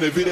And if it